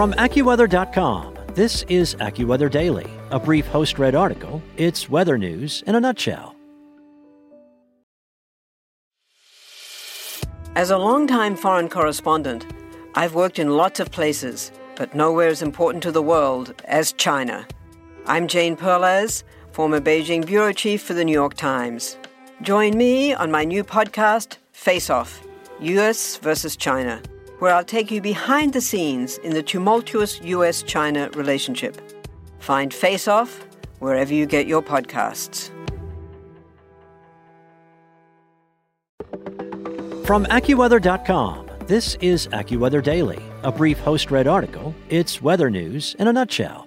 From AccuWeather.com, this is AccuWeather Daily, a brief host read article. It's weather news in a nutshell. As a longtime foreign correspondent, I've worked in lots of places, but nowhere as important to the world as China. I'm Jane Perlez, former Beijing bureau chief for the New York Times. Join me on my new podcast, Face Off US versus China, where I'll take you behind the scenes in the tumultuous US China relationship. Find Face Off wherever you get your podcasts. From AccuWeather.com, this is AccuWeather Daily, a brief host read article. It's weather news in a nutshell.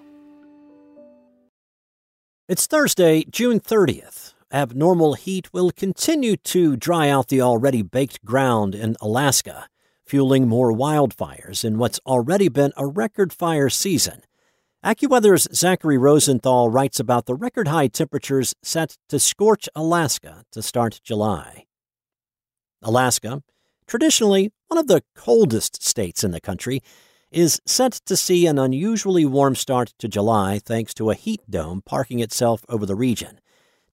It's Thursday, June 30th. Abnormal heat will continue to dry out the already baked ground in Alaska, fueling more wildfires in what's already been a record fire season. AccuWeather's Zachary Rosenthal writes about the record high temperatures set to scorch Alaska to start July. Alaska, traditionally one of the coldest states in the country, is set to see an unusually warm start to July thanks to a heat dome parking itself over the region.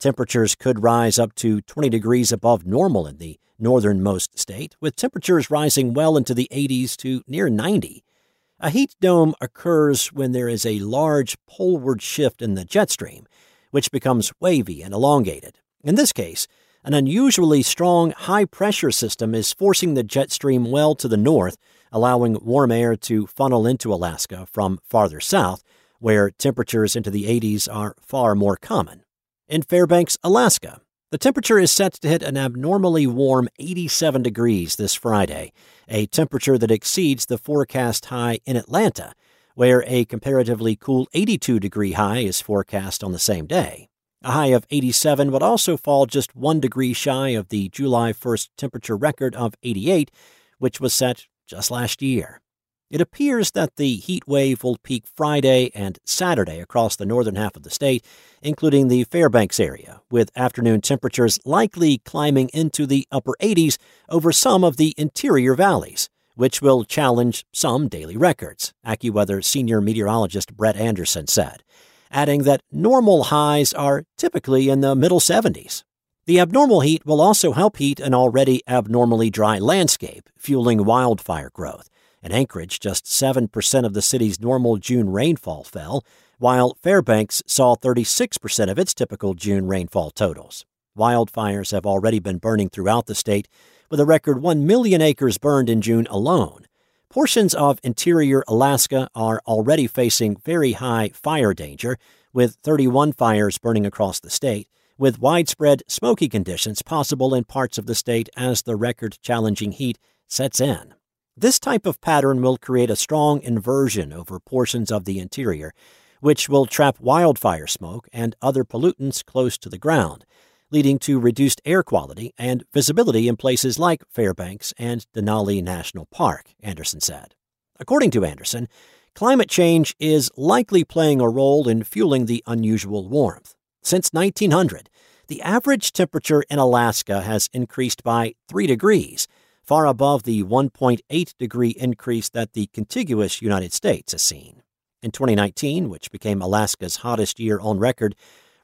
Temperatures could rise up to 20 degrees above normal in the northernmost state, with temperatures rising well into the 80s to near 90. A heat dome occurs when there is a large poleward shift in the jet stream, which becomes wavy and elongated. In this case, an unusually strong high pressure system is forcing the jet stream well to the north, allowing warm air to funnel into Alaska from farther south, where temperatures into the 80s are far more common in Fairbanks, Alaska. The temperature is set to hit an abnormally warm 87 degrees this Friday, a temperature that exceeds the forecast high in Atlanta, where a comparatively cool 82 degree high is forecast on the same day. A high of 87 would also fall just one degree shy of the July 1st temperature record of 88, which was set just last year. It appears that the heat wave will peak Friday and Saturday across the northern half of the state, including the Fairbanks area, with afternoon temperatures likely climbing into the upper 80s over some of the interior valleys, which will challenge some daily records, AccuWeather senior meteorologist Brett Anderson said, adding that normal highs are typically in the middle 70s. The abnormal heat will also help heat an already abnormally dry landscape, fueling wildfire growth. In Anchorage, just 7% of the city's normal June rainfall fell, while Fairbanks saw 36% of its typical June rainfall totals. Wildfires have already been burning throughout the state, with a record 1 million acres burned in June alone. Portions of interior Alaska are already facing very high fire danger, with 31 fires burning across the state, with widespread smoky conditions possible in parts of the state as the record challenging heat sets in. This type of pattern will create a strong inversion over portions of the interior, which will trap wildfire smoke and other pollutants close to the ground, leading to reduced air quality and visibility in places like Fairbanks and Denali National Park, Anderson said. According to Anderson, climate change is likely playing a role in fueling the unusual warmth. Since 1900, the average temperature in Alaska has increased by 3 degrees far above the 1.8 degree increase that the contiguous United States has seen. In 2019, which became Alaska's hottest year on record,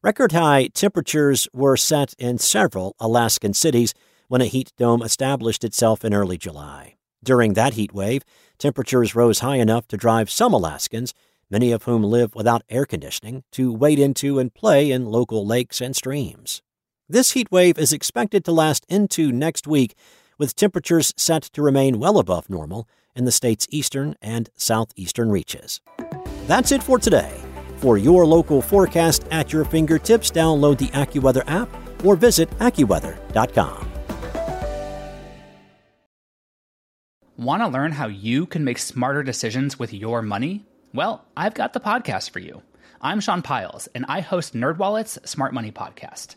record high temperatures were set in several Alaskan cities when a heat dome established itself in early July. During that heat wave, temperatures rose high enough to drive some Alaskans, many of whom live without air conditioning, to wade into and play in local lakes and streams. This heat wave is expected to last into next week with temperatures set to remain well above normal in the state's eastern and southeastern reaches. That's it for today. For your local forecast at your fingertips, download the AccuWeather app or visit AccuWeather.com. Want to learn how you can make smarter decisions with your money? Well, I've got the podcast for you. I'm Sean Pyles, and I host NerdWallet's Smart Money Podcast